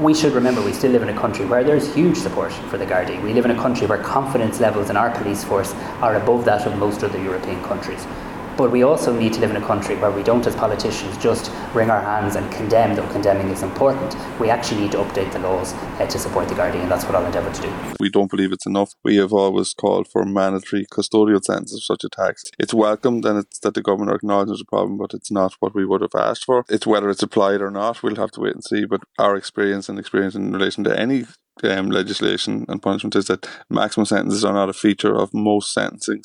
We should remember we still live in a country where there's huge support for the Gardaí. We live in a country where confidence levels in our police force are above that of most other European countries. But we also need to live in a country where we don't, as politicians, just wring our hands and condemn, though condemning is important. We actually need to update the laws uh, to support the Gardaí, and that's what I'll endeavour to do. We don't believe it's enough. We have always called for mandatory custodial sentences of such attacks. It's welcomed and it's that the government acknowledges the problem, but it's not what we would have asked for. It's whether it's applied or not, we'll have to wait and see. But our experience and experience in relation to any um, legislation and punishment is that maximum sentences are not a feature of most sentencing.